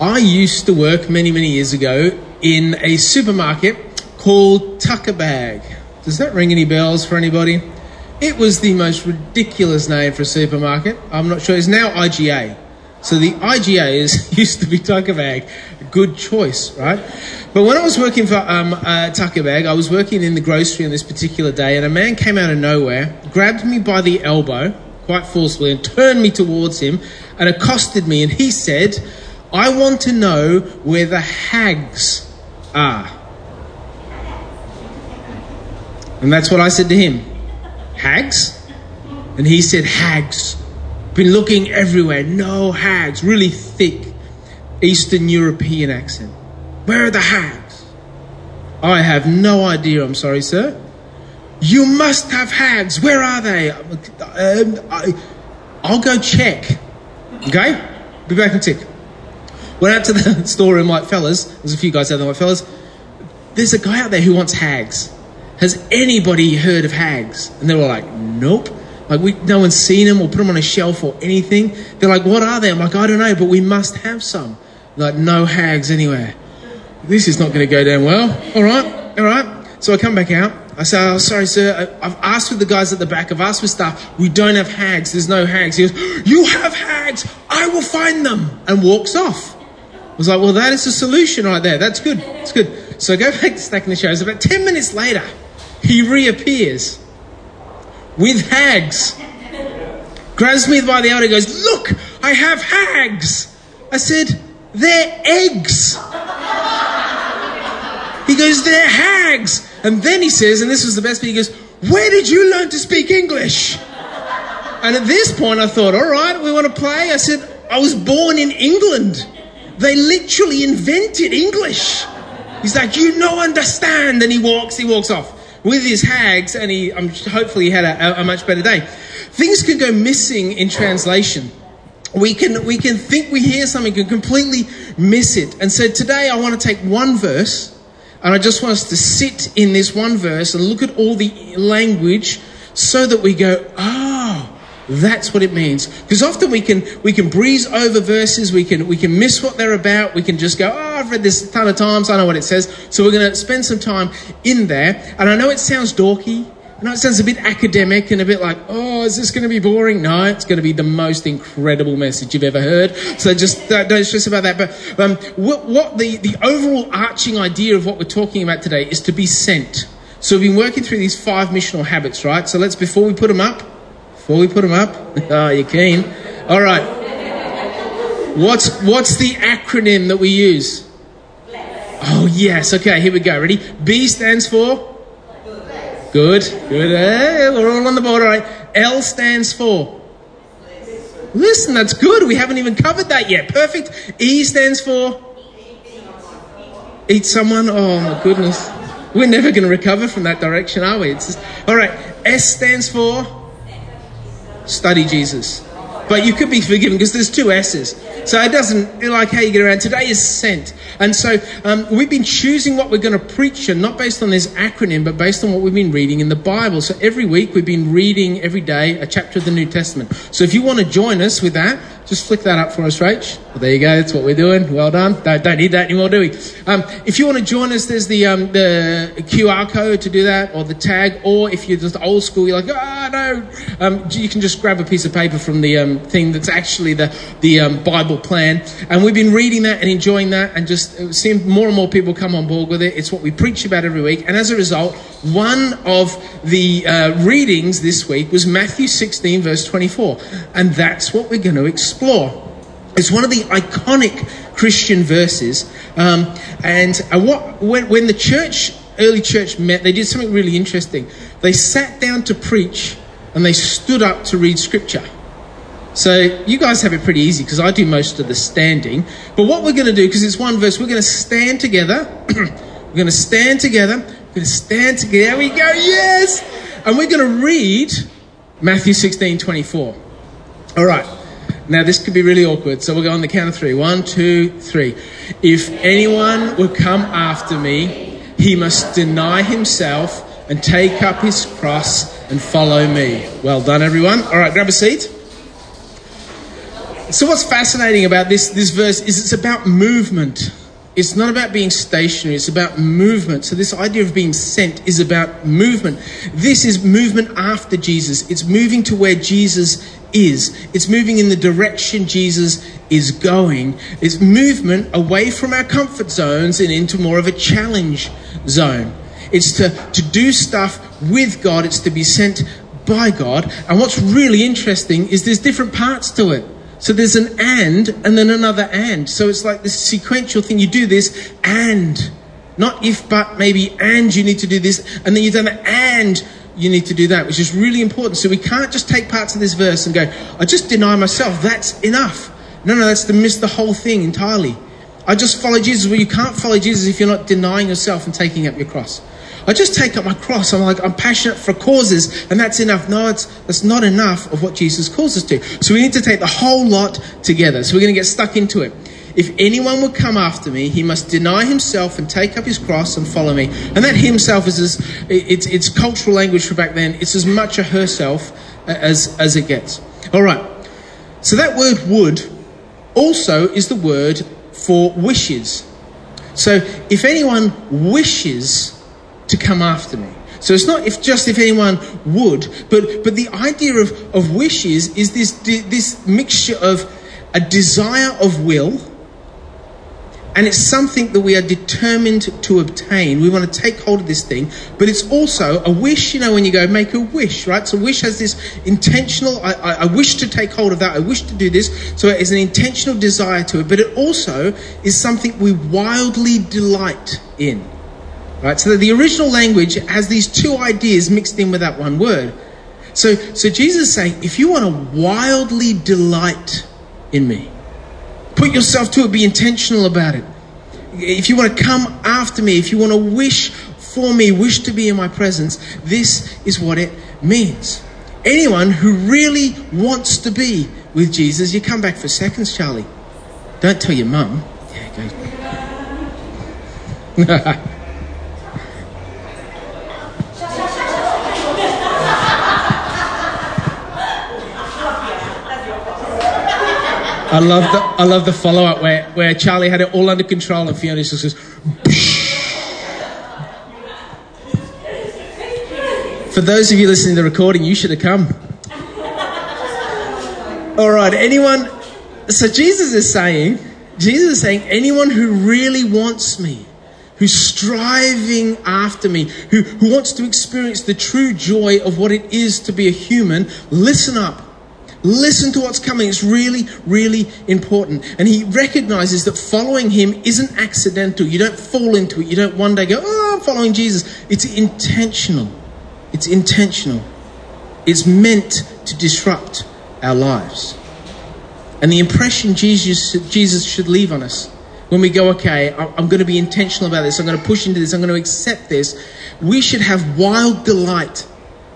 I used to work many, many years ago in a supermarket called Tucker Bag. Does that ring any bells for anybody? It was the most ridiculous name for a supermarket. I'm not sure. It's now IGA. So the IGA is used to be Tucker Bag. Good choice, right? But when I was working for um, uh, Tucker Bag, I was working in the grocery on this particular day, and a man came out of nowhere, grabbed me by the elbow quite forcefully, and turned me towards him and accosted me, and he said, I want to know where the hags are. And that's what I said to him. Hags? And he said, Hags. Been looking everywhere. No hags. Really thick Eastern European accent. Where are the hags? I have no idea, I'm sorry, sir. You must have hags. Where are they? Um, I, I'll go check. Okay? Be back in a tick. Went out to the storeroom like, fellas, there's a few guys out there like, fellas, there's a guy out there who wants hags. Has anybody heard of hags? And they were like, nope. Like, we, no one's seen them or put them on a shelf or anything. They're like, what are they? I'm like, I don't know, but we must have some. Like, no hags anywhere. This is not going to go down well. All right, all right. So I come back out. I say, oh, sorry, sir. I've asked with the guys at the back. I've asked for staff. We don't have hags. There's no hags. He goes, you have hags. I will find them. And walks off. Was like, well, that is a solution right there. That's good. It's good. So I go back to stacking the shows. About 10 minutes later, he reappears with hags. Grabs me by the elbow goes, look, I have hags. I said, they're eggs. He goes, they're hags. And then he says, and this was the best bit, he goes, where did you learn to speak English? And at this point I thought, all right, we want to play. I said, I was born in England. They literally invented English. He's like, you no understand. And he walks, he walks off with his hags, and he, um, hopefully, he had a, a much better day. Things can go missing in translation. We can, we can think we hear something and completely miss it. And so today I want to take one verse, and I just want us to sit in this one verse and look at all the language so that we go, oh, that's what it means. Because often we can we can breeze over verses, we can we can miss what they're about, we can just go, oh, I've read this a ton of times, I know what it says. So we're going to spend some time in there. And I know it sounds dorky. I know it sounds a bit academic and a bit like, oh, is this going to be boring? No, it's going to be the most incredible message you've ever heard. So just uh, don't stress about that. But um, what, what the, the overall arching idea of what we're talking about today is to be sent. So we've been working through these five missional habits, right? So let's, before we put them up, before we put them up, oh, you keen? All right. What's what's the acronym that we use? Oh yes. Okay, here we go. Ready? B stands for good. Good. Hey, we're all on the board. All right. L stands for. Listen, that's good. We haven't even covered that yet. Perfect. E stands for. Eat someone. Oh my goodness. We're never going to recover from that direction, are we? It's just, all right. S stands for study Jesus. But you could be forgiven because there's two S's. So it doesn't like how you get around. Today is sent. And so um, we've been choosing what we're going to preach, and not based on this acronym, but based on what we've been reading in the Bible. So every week we've been reading every day a chapter of the New Testament. So if you want to join us with that, just flick that up for us, Rach. Well, there you go. That's what we're doing. Well done. Don't, don't need that anymore, do we? Um, if you want to join us, there's the, um, the QR code to do that, or the tag, or if you're just old school, you're like, ah, oh, no, um, you can just grab a piece of paper from the um, thing that's actually the, the um, Bible plan. And we've been reading that and enjoying that, and just seeing more and more people come on board with it. It's what we preach about every week. And as a result, one of the uh, readings this week was Matthew 16, verse 24. And that's what we're going to explore. It's one of the iconic Christian verses. Um, and uh, what, when, when the church, early church met, they did something really interesting. They sat down to preach and they stood up to read scripture. So you guys have it pretty easy because I do most of the standing. But what we're going to do, because it's one verse, we're going to stand together. we're going to stand together. We're going to stand together. There we go. Yes. And we're going to read Matthew 16, 24. All right. Now, this could be really awkward, so we'll go on the count of three. One, two, three. If anyone would come after me, he must deny himself and take up his cross and follow me. Well done, everyone. All right, grab a seat. So what's fascinating about this, this verse is it's about movement. It's not about being stationary, it's about movement. So, this idea of being sent is about movement. This is movement after Jesus. It's moving to where Jesus is. It's moving in the direction Jesus is going. It's movement away from our comfort zones and into more of a challenge zone. It's to, to do stuff with God, it's to be sent by God. And what's really interesting is there's different parts to it. So there's an and and then another and. So it's like this sequential thing. You do this and, not if, but, maybe, and you need to do this, and then you've done it and you need to do that, which is really important. So we can't just take parts of this verse and go, I just deny myself, that's enough. No, no, that's to miss the whole thing entirely. I just follow Jesus. Well, you can't follow Jesus if you're not denying yourself and taking up your cross. I just take up my cross. I'm like, I'm passionate for causes, and that's enough. No, it's, that's not enough of what Jesus calls us to. So we need to take the whole lot together. So we're going to get stuck into it. If anyone would come after me, he must deny himself and take up his cross and follow me. And that himself is as, it's, it's cultural language for back then. It's as much a herself as, as it gets. All right. So that word would also is the word for wishes. So if anyone wishes to come after me. So it's not if just if anyone would, but but the idea of, of wishes is this this mixture of a desire of will, and it's something that we are determined to obtain. We want to take hold of this thing, but it's also a wish. You know, when you go make a wish, right? So wish has this intentional. I, I, I wish to take hold of that. I wish to do this. So it is an intentional desire to it, but it also is something we wildly delight in. Right? So the original language has these two ideas mixed in with that one word. So, so Jesus is saying, if you want to wildly delight in me, put yourself to it, be intentional about it. If you want to come after me, if you want to wish for me, wish to be in my presence, this is what it means. Anyone who really wants to be with Jesus, you come back for seconds, Charlie. Don't tell your mum. Yeah, go. I love the I love the follow up where, where Charlie had it all under control and Fiona just. For those of you listening to the recording, you should have come. All right, anyone? So Jesus is saying, Jesus is saying, anyone who really wants me, who's striving after me, who, who wants to experience the true joy of what it is to be a human, listen up. Listen to what's coming. It's really, really important. And he recognizes that following him isn't accidental. You don't fall into it. You don't one day go, oh, I'm following Jesus. It's intentional. It's intentional. It's meant to disrupt our lives. And the impression Jesus, Jesus should leave on us when we go, okay, I'm going to be intentional about this. I'm going to push into this. I'm going to accept this. We should have wild delight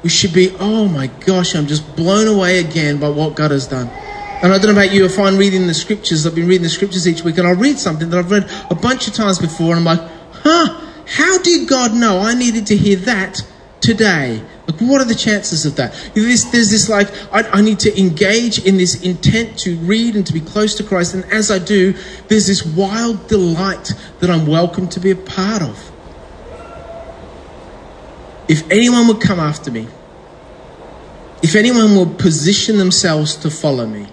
we should be, oh my gosh, I'm just blown away again by what God has done. And I don't know about you, if I'm reading the scriptures, I've been reading the scriptures each week, and I'll read something that I've read a bunch of times before, and I'm like, huh, how did God know I needed to hear that today? Like, what are the chances of that? There's, there's this like, I, I, need to engage in this intent to read and to be close to Christ. And as I do, there's this wild delight that I'm welcome to be a part of. If anyone would come after me, if anyone would position themselves to follow me,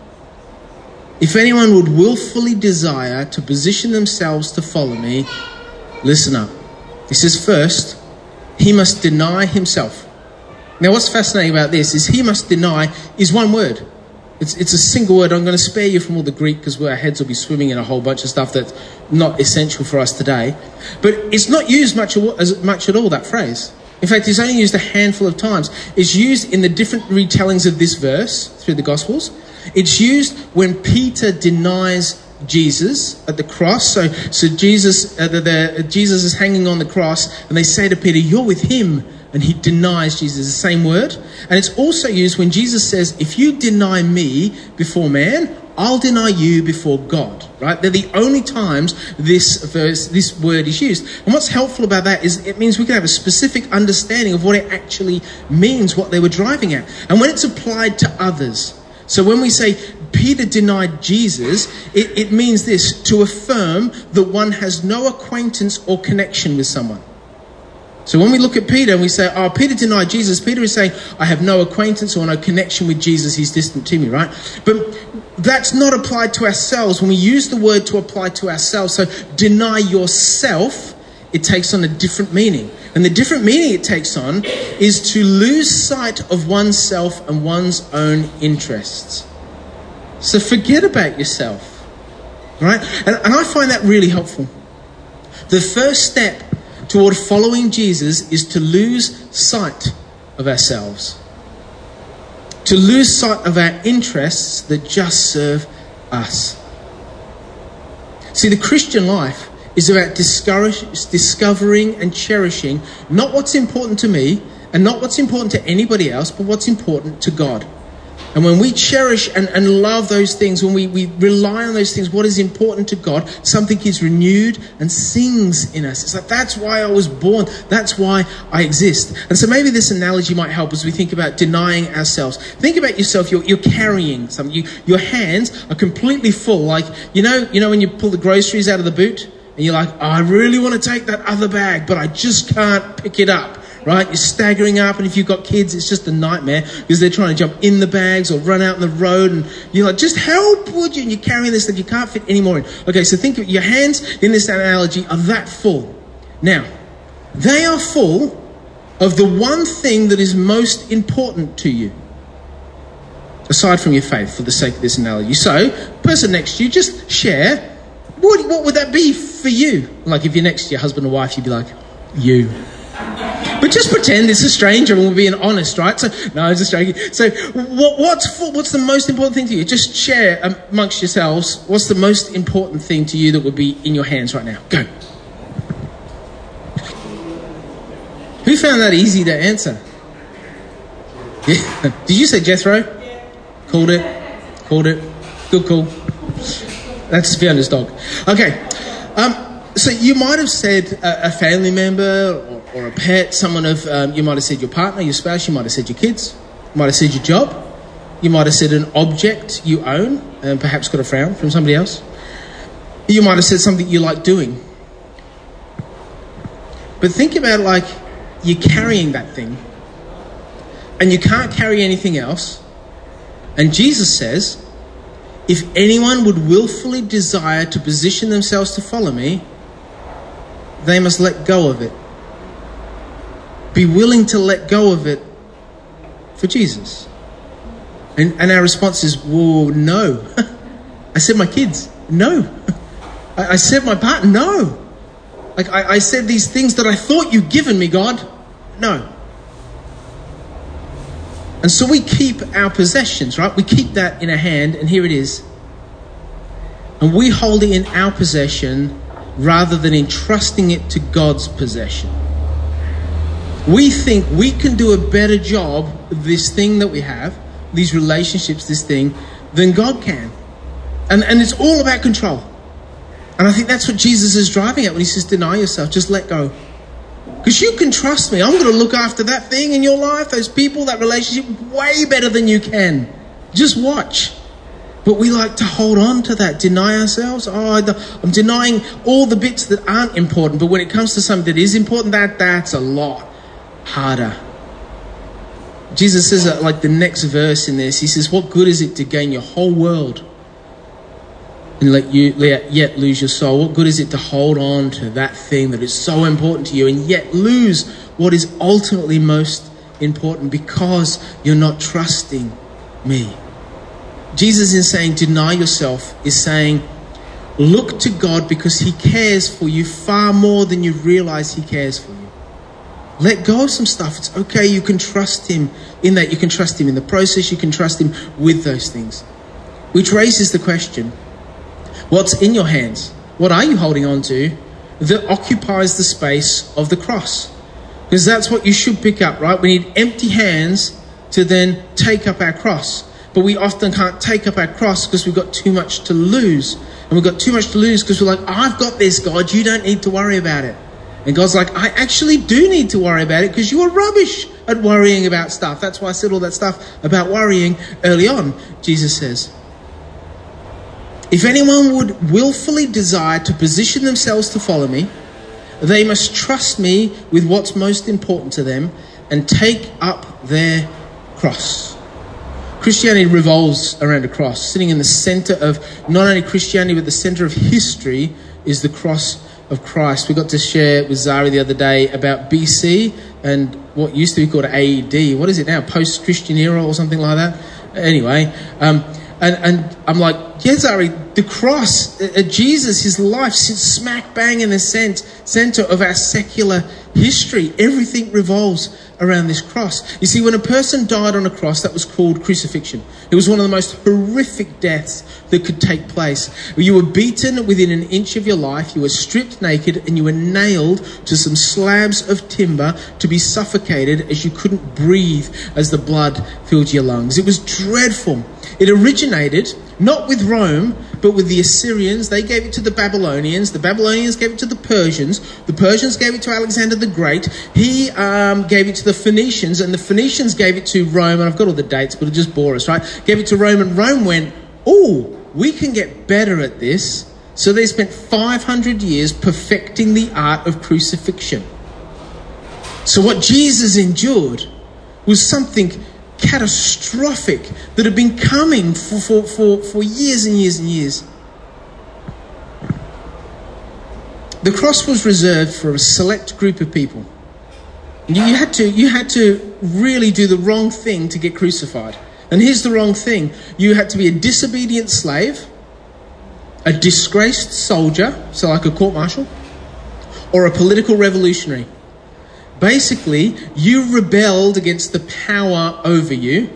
if anyone would willfully desire to position themselves to follow me, listen up. He says, first, he must deny himself. Now, what's fascinating about this is he must deny is one word. It's, it's a single word. I'm going to spare you from all the Greek because our heads will be swimming in a whole bunch of stuff that's not essential for us today. But it's not used much, as much at all, that phrase. In fact, it's only used a handful of times. It's used in the different retellings of this verse through the Gospels. It's used when Peter denies Jesus at the cross. So, so Jesus, uh, the, the, Jesus is hanging on the cross, and they say to Peter, "You're with him," and he denies Jesus. The same word, and it's also used when Jesus says, "If you deny me before man, I'll deny you before God, right? They're the only times this verse, this word is used. And what's helpful about that is it means we can have a specific understanding of what it actually means, what they were driving at. And when it's applied to others, so when we say, Peter denied Jesus, it, it means this to affirm that one has no acquaintance or connection with someone. So when we look at Peter and we say, oh, Peter denied Jesus, Peter is saying, I have no acquaintance or no connection with Jesus, he's distant to me, right? But that's not applied to ourselves. When we use the word to apply to ourselves, so deny yourself, it takes on a different meaning. And the different meaning it takes on is to lose sight of oneself and one's own interests. So forget about yourself, right? And, and I find that really helpful. The first step toward following Jesus is to lose sight of ourselves, to lose sight of our interests that just serve us. See, the Christian life is about discovering and cherishing not what's important to me and not what's important to anybody else, but what's important to God. And when we cherish and, and love those things, when we, we rely on those things, what is important to God, something is renewed and sings in us. It's like, that's why I was born. That's why I exist. And so maybe this analogy might help as we think about denying ourselves. Think about yourself. You're, you're carrying something. You, your hands are completely full. Like, you know, you know, when you pull the groceries out of the boot and you're like, oh, I really want to take that other bag, but I just can't pick it up right? You're staggering up, and if you've got kids, it's just a nightmare because they're trying to jump in the bags or run out in the road, and you're like, just help, would you? And you're carrying this that you can't fit anymore in. Okay, so think of your hands in this analogy are that full. Now, they are full of the one thing that is most important to you. Aside from your faith, for the sake of this analogy. So, person next to you, just share. What, what would that be for you? Like if you're next to your husband or wife, you'd be like, you. But just pretend it's a stranger and we're being honest, right? So, no, I'm just joking. So, what, what's, what's the most important thing to you? Just share amongst yourselves what's the most important thing to you that would be in your hands right now. Go. Who found that easy to answer? Yeah. Did you say Jethro? Yeah. Called it. Called it. Good call. That's Fiona's dog. Okay. Um, so you might have said a, a family member or, a pet, someone of, um, you might have said your partner, your spouse, you might have said your kids, you might have said your job, you might have said an object you own and perhaps got a frown from somebody else. You might have said something you like doing. But think about like you're carrying that thing and you can't carry anything else. And Jesus says, if anyone would willfully desire to position themselves to follow me, they must let go of it. Be willing to let go of it for Jesus. And, and our response is, well, no. I said my kids, no. I, I said my partner, no. Like I, I said these things that I thought you'd given me, God. No. And so we keep our possessions, right? We keep that in our hand, and here it is. And we hold it in our possession rather than entrusting it to God's possession. We think we can do a better job this thing that we have, these relationships, this thing, than God can. And, and it's all about control. And I think that's what Jesus is driving at when he says, deny yourself, just let go. Because you can trust me. I'm going to look after that thing in your life, those people, that relationship, way better than you can. Just watch. But we like to hold on to that, deny ourselves. Oh, I'm denying all the bits that aren't important. But when it comes to something that is important, that that's a lot harder. Jesus says, that, like the next verse in this, he says, What good is it to gain your whole world and let you yet lose your soul? What good is it to hold on to that thing that is so important to you and yet lose what is ultimately most important because you're not trusting me? Jesus is saying, deny yourself, is saying, look to God because He cares for you far more than you realize He cares for you. Let go of some stuff. It's okay. You can trust Him in that. You can trust Him in the process. You can trust Him with those things. Which raises the question what's in your hands? What are you holding on to that occupies the space of the cross? Because that's what you should pick up, right? We need empty hands to then take up our cross but we often can't take up our cross because we've got too much to lose. And we've got too much to lose because we're like, I've got this, God, you don't need to worry about it. And God's like, I actually do need to worry about it because you are rubbish at worrying about stuff. That's why I said all that stuff about worrying early on, Jesus says. If anyone would willfully desire to position themselves to follow me, they must trust me with what's most important to them and take up their cross. Christianity revolves around a cross. Sitting in the center of not only Christianity, but the center of history is the cross of Christ. We got to share with Zari the other day about BC and what used to be called AD. What is it now? Post Christian era or something like that? Anyway, um, and, and I'm like, yeah, Zari, the cross, uh, uh, Jesus, his life sits smack bang in the center of our secular history. Everything revolves around this cross. You see, when a person died on a cross, that was called crucifixion. It was one of the most horrific deaths that could take place. You were beaten within an inch of your life, you were stripped naked, and you were nailed to some slabs of timber to be suffocated as you couldn't breathe as the blood filled your lungs. It was dreadful. It originated not with Rome, but with the Assyrians. They gave it to the Babylonians. The Babylonians gave it to the Persians. The Persians gave it to Alexander the Great. He um, gave it to the Phoenicians, and the Phoenicians gave it to Rome. And I've got all the dates, but it'll just bore us, right? Gave it to Rome, and Rome went, oh, we can get better at this. So they spent 500 years perfecting the art of crucifixion. So what Jesus endured was something catastrophic that had been coming for, for, for, for years and years and years. The cross was reserved for a select group of people. You had to, you had to really do the wrong thing to get crucified. And here's the wrong thing you had to be a disobedient slave, a disgraced soldier, so like a court martial, or a political revolutionary. Basically, you rebelled against the power over you,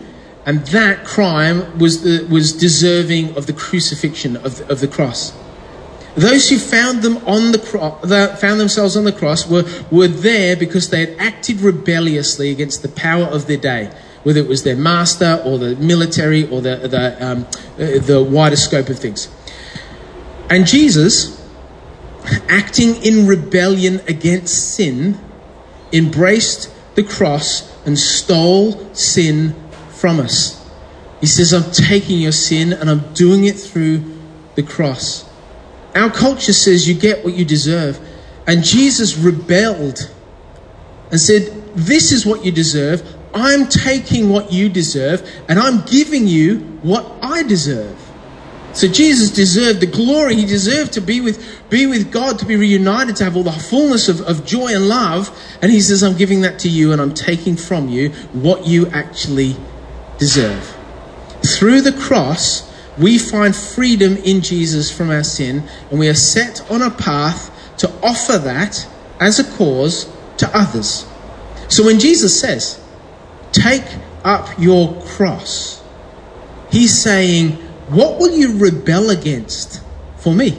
and that crime was, the, was deserving of the crucifixion of the, of the cross. Those who found them on the cross, found themselves on the cross, were were there because they had acted rebelliously against the power of their day, whether it was their master or the military or the the um, the wider scope of things. And Jesus, acting in rebellion against sin, embraced the cross and stole sin from us. He says, I'm taking your sin and I'm doing it through the cross. Our culture says you get what you deserve. And Jesus rebelled and said, This is what you deserve. I'm taking what you deserve and I'm giving you what I deserve. So Jesus deserved the glory. He deserved to be with, be with God, to be reunited, to have all the fullness of, of joy and love. And he says, I'm giving that to you and I'm taking from you what you actually deserve. Through the cross, we find freedom in Jesus from our sin and we are set on a path to offer that as a cause to others. So when Jesus says, take up your cross, he's saying, what will you rebel against for me?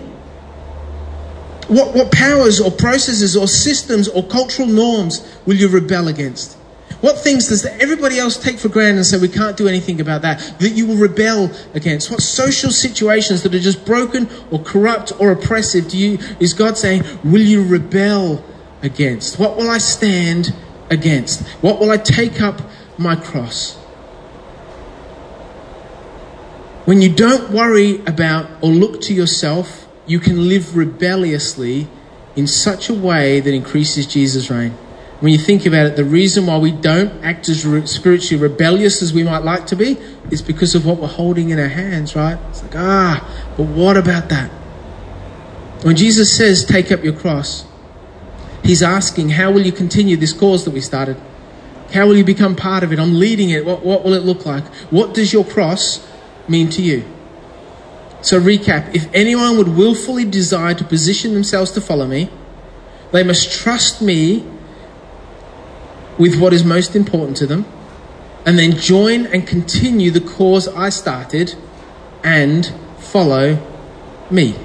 What, what powers or processes or systems or cultural norms will you rebel against? What things does everybody else take for granted and say we can't do anything about that? That you will rebel against? What social situations that are just broken or corrupt or oppressive do you, is God saying, will you rebel against? What will I stand against? What will I take up my cross? When you don't worry about or look to yourself, you can live rebelliously in such a way that increases Jesus' reign. When you think about it, the reason why we don't act as spiritually rebellious as we might like to be is because of what we're holding in our hands, right? It's like, ah, but what about that? When Jesus says, take up your cross, he's asking, how will you continue this cause that we started? How will you become part of it? I'm leading it. What, what will it look like? What does your cross mean to you? So, recap if anyone would willfully desire to position themselves to follow me, they must trust me with what is most important to them, and then join and continue the cause I started and follow me.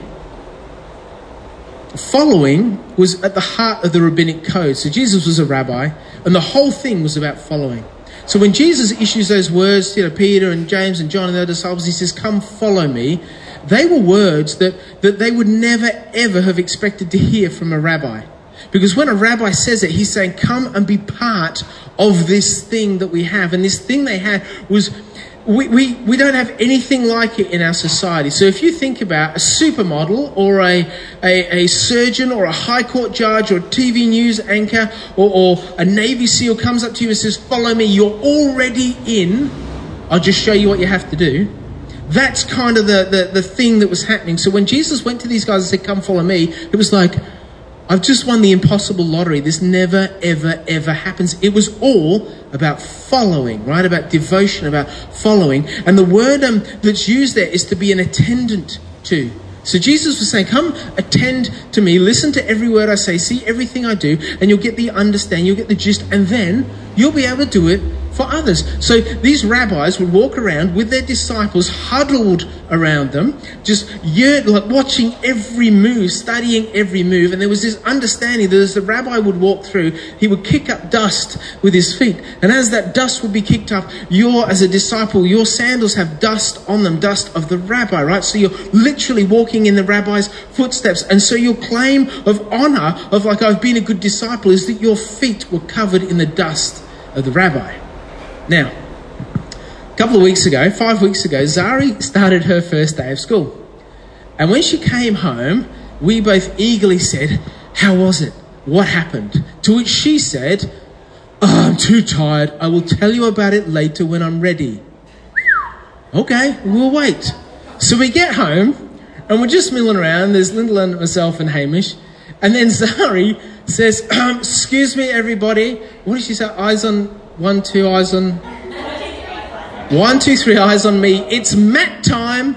Following was at the heart of the rabbinic code. So, Jesus was a rabbi, and the whole thing was about following. So when Jesus issues those words, you know, Peter and James and John and their disciples, he says, Come follow me. They were words that, that they would never ever have expected to hear from a rabbi. Because when a rabbi says it, he's saying, Come and be part of this thing that we have. And this thing they had was we, we, we don't have anything like it in our society. So if you think about a supermodel or a, a, a surgeon or a high court judge or TV news anchor or, or a Navy SEAL comes up to you and says, follow me, you're already in. I'll just show you what you have to do. That's kind of the, the, the thing that was happening. So when Jesus went to these guys and said, come follow me, it was like, I've just won the impossible lottery. This never, ever, ever happens. It was all about following, right? About devotion, about following. And the word um, that's used there is to be an attendant to. So Jesus was saying, Come attend to me, listen to every word I say, see everything I do, and you'll get the understand, you'll get the gist, and then you'll be able to do it for others. So these rabbis would walk around with their disciples huddled around them, just like watching every move, studying every move. And there was this understanding that as the rabbi would walk through, he would kick up dust with his feet. And as that dust would be kicked up, you're, as a disciple, your sandals have dust on them, dust of the rabbi, right? So you're literally walking in the rabbi's footsteps. And so your claim of honor, of like, I've been a good disciple, is that your feet were covered in the dust of the rabbi. Now, a couple of weeks ago, five weeks ago, Zari started her first day of school. And when she came home, we both eagerly said, How was it? What happened? To which she said, oh, I'm too tired. I will tell you about it later when I'm ready. okay, we'll wait. So we get home and we're just milling around. There's Lyndall and myself and Hamish. And then Zari says, um, Excuse me, everybody. What did she say? Eyes on one, two eyes on. One, two, three eyes on me. It's mat time.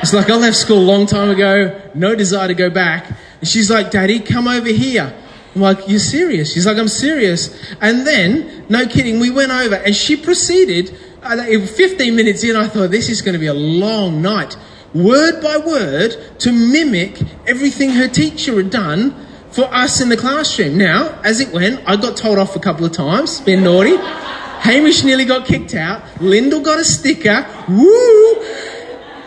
It's like I left school a long time ago, no desire to go back. And she's like, Daddy, come over here. I'm like, You're serious? She's like, I'm serious. And then, no kidding, we went over and she proceeded. Uh, 15 minutes in, I thought, This is going to be a long night. Word by word to mimic everything her teacher had done for us in the classroom. Now, as it went, I got told off a couple of times, been naughty. Hamish nearly got kicked out. Lyndall got a sticker. Woo!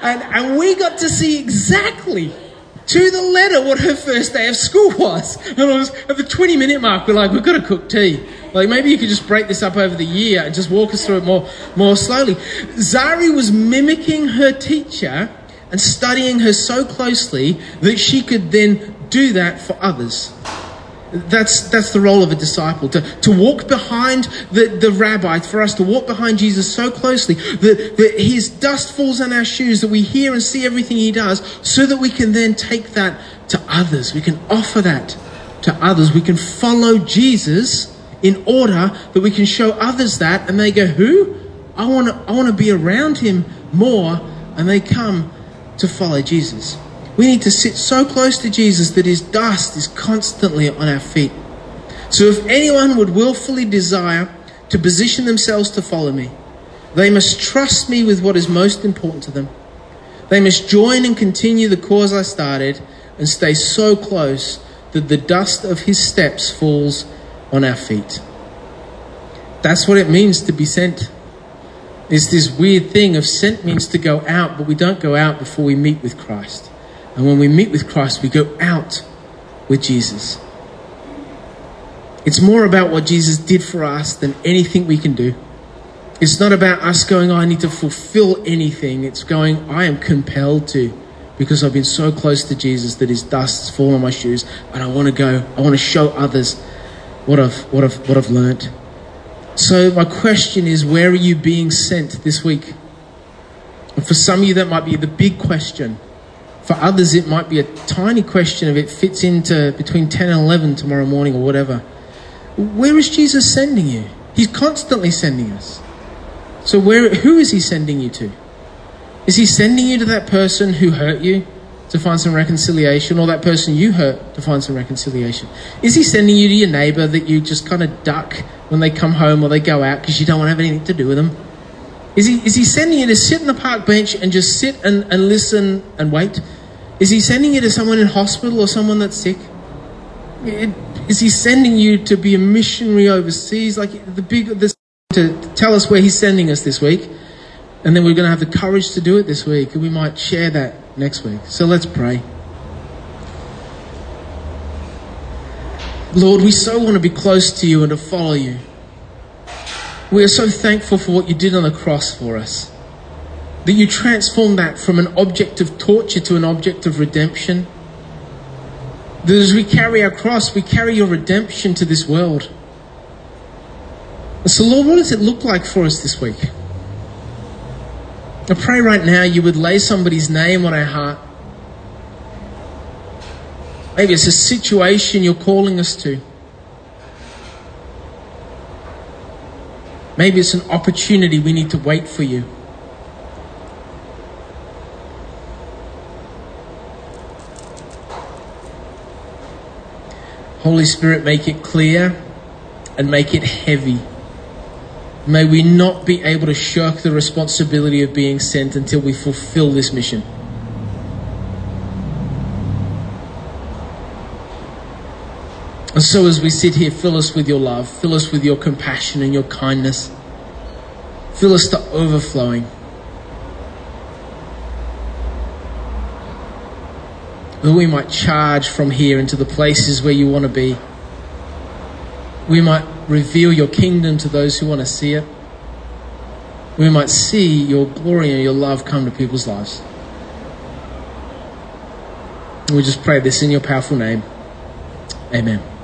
And, and we got to see exactly to the letter what her first day of school was. And I was at the 20 minute mark, we're like, we've got to cook tea. Like maybe you could just break this up over the year and just walk us through it more, more slowly. Zari was mimicking her teacher and studying her so closely that she could then do that for others. That's, that's the role of a disciple, to, to walk behind the, the rabbi, for us to walk behind Jesus so closely that, that his dust falls on our shoes, that we hear and see everything he does, so that we can then take that to others. We can offer that to others. We can follow Jesus in order that we can show others that, and they go, Who? I want to I want to be around him more, and they come to follow Jesus. We need to sit so close to Jesus that his dust is constantly on our feet. So if anyone would willfully desire to position themselves to follow me, they must trust me with what is most important to them. They must join and continue the cause I started and stay so close that the dust of his steps falls on our feet. That's what it means to be sent. It's this weird thing of sent means to go out, but we don't go out before we meet with Christ. And when we meet with Christ, we go out with Jesus. It's more about what Jesus did for us than anything we can do. It's not about us going, oh, I need to fulfill anything. It's going, I am compelled to because I've been so close to Jesus that his dust has fallen on my shoes and I want to go. I want to show others what I've, what I've, what I've learned. So my question is, where are you being sent this week? And for some of you, that might be the big question. For others, it might be a tiny question if it fits into between 10 and 11 tomorrow morning or whatever. Where is Jesus sending you? He's constantly sending us. So where, who is he sending you to? Is he sending you to that person who hurt you to find some reconciliation or that person you hurt to find some reconciliation? Is he sending you to your neighbor that you just kind of duck when they come home or they go out because you don't want to have anything to do with them? Is he, is he sending you to sit on the park bench and just sit and, and listen and wait? Is he sending you to someone in hospital or someone that's sick? Is he sending you to be a missionary overseas? Like the big, this, to tell us where he's sending us this week. And then we're going to have the courage to do it this week. And we might share that next week. So let's pray. Lord, we so want to be close to you and to follow you. We are so thankful for what you did on the cross for us. That you transform that from an object of torture to an object of redemption. That as we carry our cross, we carry your redemption to this world. So, Lord, what does it look like for us this week? I pray right now you would lay somebody's name on our heart. Maybe it's a situation you're calling us to. Maybe it's an opportunity we need to wait for you. Holy Spirit, make it clear and make it heavy. May we not be able to shirk the responsibility of being sent until we fulfill this mission. And so, as we sit here, fill us with your love, fill us with your compassion and your kindness, fill us to overflowing. That we might charge from here into the places where you want to be. We might reveal your kingdom to those who want to see it. We might see your glory and your love come to people's lives. We just pray this in your powerful name. Amen.